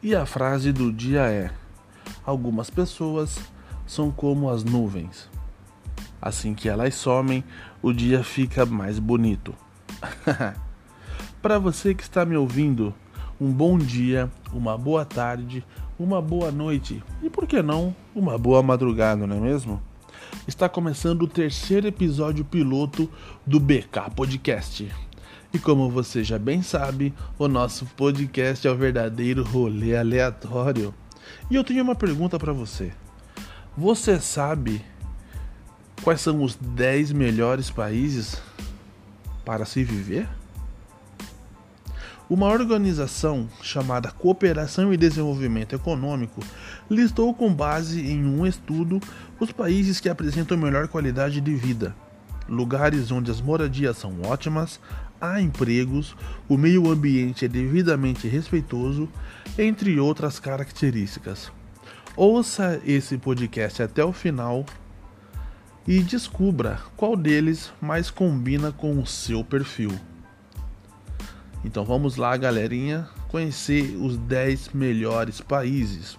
E a frase do dia é: Algumas pessoas são como as nuvens. Assim que elas somem, o dia fica mais bonito. Para você que está me ouvindo, um bom dia, uma boa tarde, uma boa noite e por que não, uma boa madrugada, não é mesmo? Está começando o terceiro episódio piloto do BK Podcast. E como você já bem sabe, o nosso podcast é o verdadeiro rolê aleatório. E eu tenho uma pergunta para você. Você sabe quais são os 10 melhores países para se viver? Uma organização chamada Cooperação e Desenvolvimento Econômico listou com base em um estudo os países que apresentam melhor qualidade de vida, lugares onde as moradias são ótimas, há empregos, o meio ambiente é devidamente respeitoso, entre outras características. Ouça esse podcast até o final e descubra qual deles mais combina com o seu perfil. Então vamos lá, galerinha, conhecer os 10 melhores países.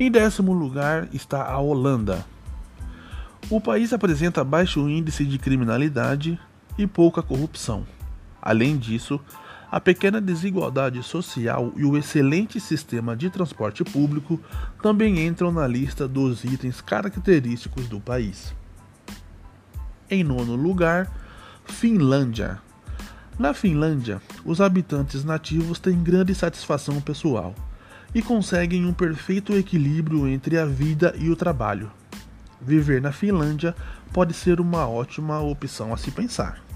Em décimo lugar está a Holanda. O país apresenta baixo índice de criminalidade e pouca corrupção. Além disso, a pequena desigualdade social e o excelente sistema de transporte público também entram na lista dos itens característicos do país. Em nono lugar, Finlândia. Na Finlândia, os habitantes nativos têm grande satisfação pessoal e conseguem um perfeito equilíbrio entre a vida e o trabalho. Viver na Finlândia pode ser uma ótima opção a se pensar.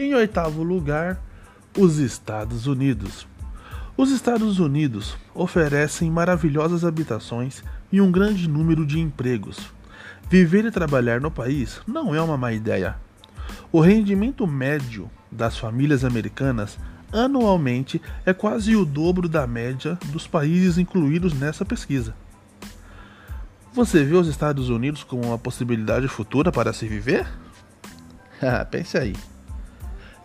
Em oitavo lugar, os Estados Unidos. Os Estados Unidos oferecem maravilhosas habitações e um grande número de empregos. Viver e trabalhar no país não é uma má ideia. O rendimento médio das famílias americanas anualmente é quase o dobro da média dos países incluídos nessa pesquisa. Você vê os Estados Unidos como uma possibilidade futura para se viver? Pense aí.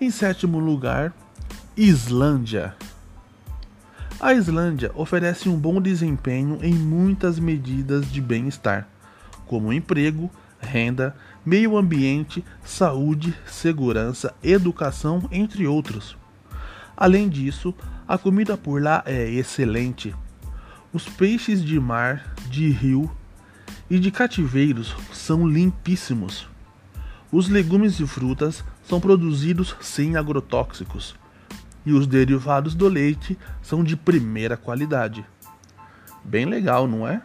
Em sétimo lugar, Islândia. A Islândia oferece um bom desempenho em muitas medidas de bem-estar, como emprego, renda, meio ambiente, saúde, segurança, educação, entre outros. Além disso, a comida por lá é excelente. Os peixes de mar, de rio e de cativeiros são limpíssimos. Os legumes e frutas são produzidos sem agrotóxicos e os derivados do leite são de primeira qualidade. Bem legal, não é?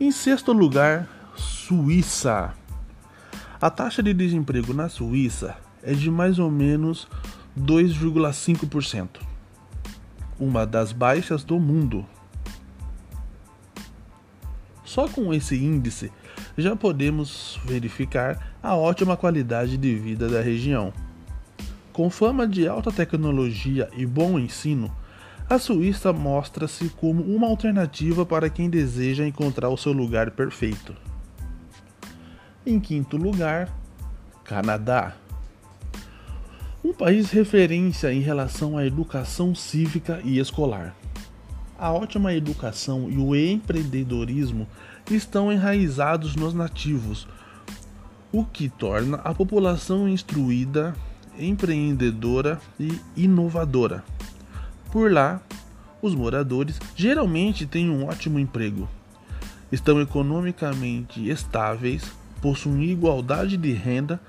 Em sexto lugar, Suíça. A taxa de desemprego na Suíça é de mais ou menos 2,5%, uma das baixas do mundo. Só com esse índice já podemos verificar a ótima qualidade de vida da região. Com fama de alta tecnologia e bom ensino, a Suíça mostra-se como uma alternativa para quem deseja encontrar o seu lugar perfeito. Em quinto lugar, Canadá. Um país referência em relação à educação cívica e escolar. A ótima educação e o empreendedorismo estão enraizados nos nativos, o que torna a população instruída, empreendedora e inovadora. Por lá, os moradores geralmente têm um ótimo emprego, estão economicamente estáveis, possuem igualdade de renda,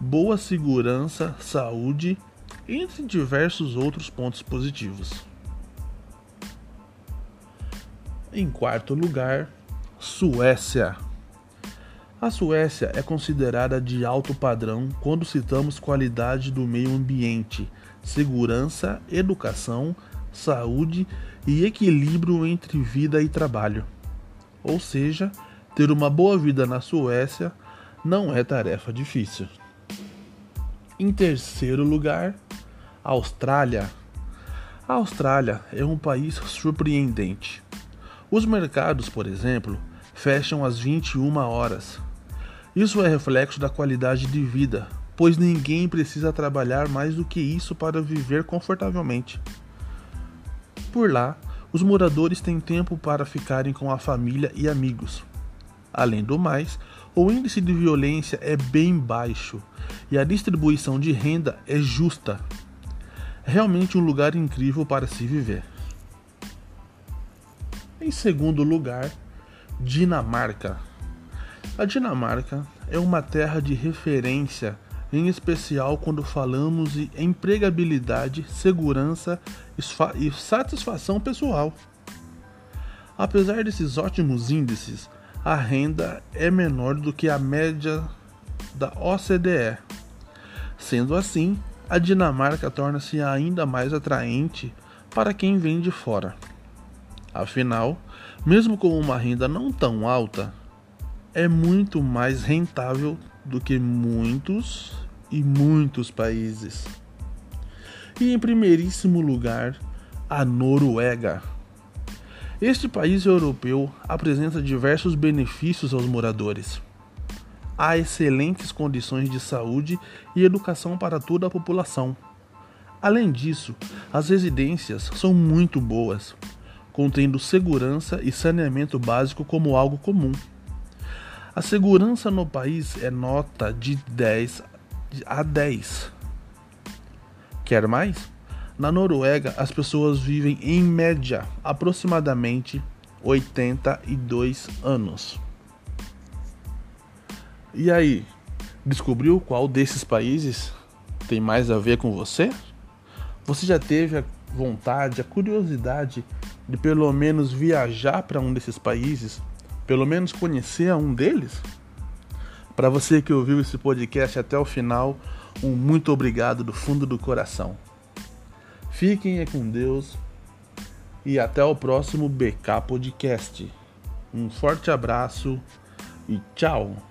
boa segurança, saúde, entre diversos outros pontos positivos. Em quarto lugar, Suécia. A Suécia é considerada de alto padrão quando citamos qualidade do meio ambiente, segurança, educação, saúde e equilíbrio entre vida e trabalho. Ou seja, ter uma boa vida na Suécia não é tarefa difícil. Em terceiro lugar, Austrália. A Austrália é um país surpreendente. Os mercados, por exemplo, fecham às 21 horas. Isso é reflexo da qualidade de vida, pois ninguém precisa trabalhar mais do que isso para viver confortavelmente. Por lá, os moradores têm tempo para ficarem com a família e amigos. Além do mais, o índice de violência é bem baixo e a distribuição de renda é justa. Realmente um lugar incrível para se viver. Em segundo lugar, Dinamarca. A Dinamarca é uma terra de referência, em especial quando falamos de empregabilidade, segurança e satisfação pessoal. Apesar desses ótimos índices, a renda é menor do que a média da OCDE. Sendo assim, a Dinamarca torna-se ainda mais atraente para quem vem de fora. Afinal, mesmo com uma renda não tão alta, é muito mais rentável do que muitos e muitos países. E em primeiríssimo lugar, a Noruega. Este país europeu apresenta diversos benefícios aos moradores. Há excelentes condições de saúde e educação para toda a população. Além disso, as residências são muito boas, contendo segurança e saneamento básico como algo comum. A segurança no país é nota de 10 a 10. Quer mais? Na Noruega, as pessoas vivem em média aproximadamente 82 anos. E aí, descobriu qual desses países tem mais a ver com você? Você já teve a vontade, a curiosidade de pelo menos viajar para um desses países, pelo menos conhecer um deles? Para você que ouviu esse podcast até o final, um muito obrigado do fundo do coração. Fiquem com Deus e até o próximo BK Podcast. Um forte abraço e tchau!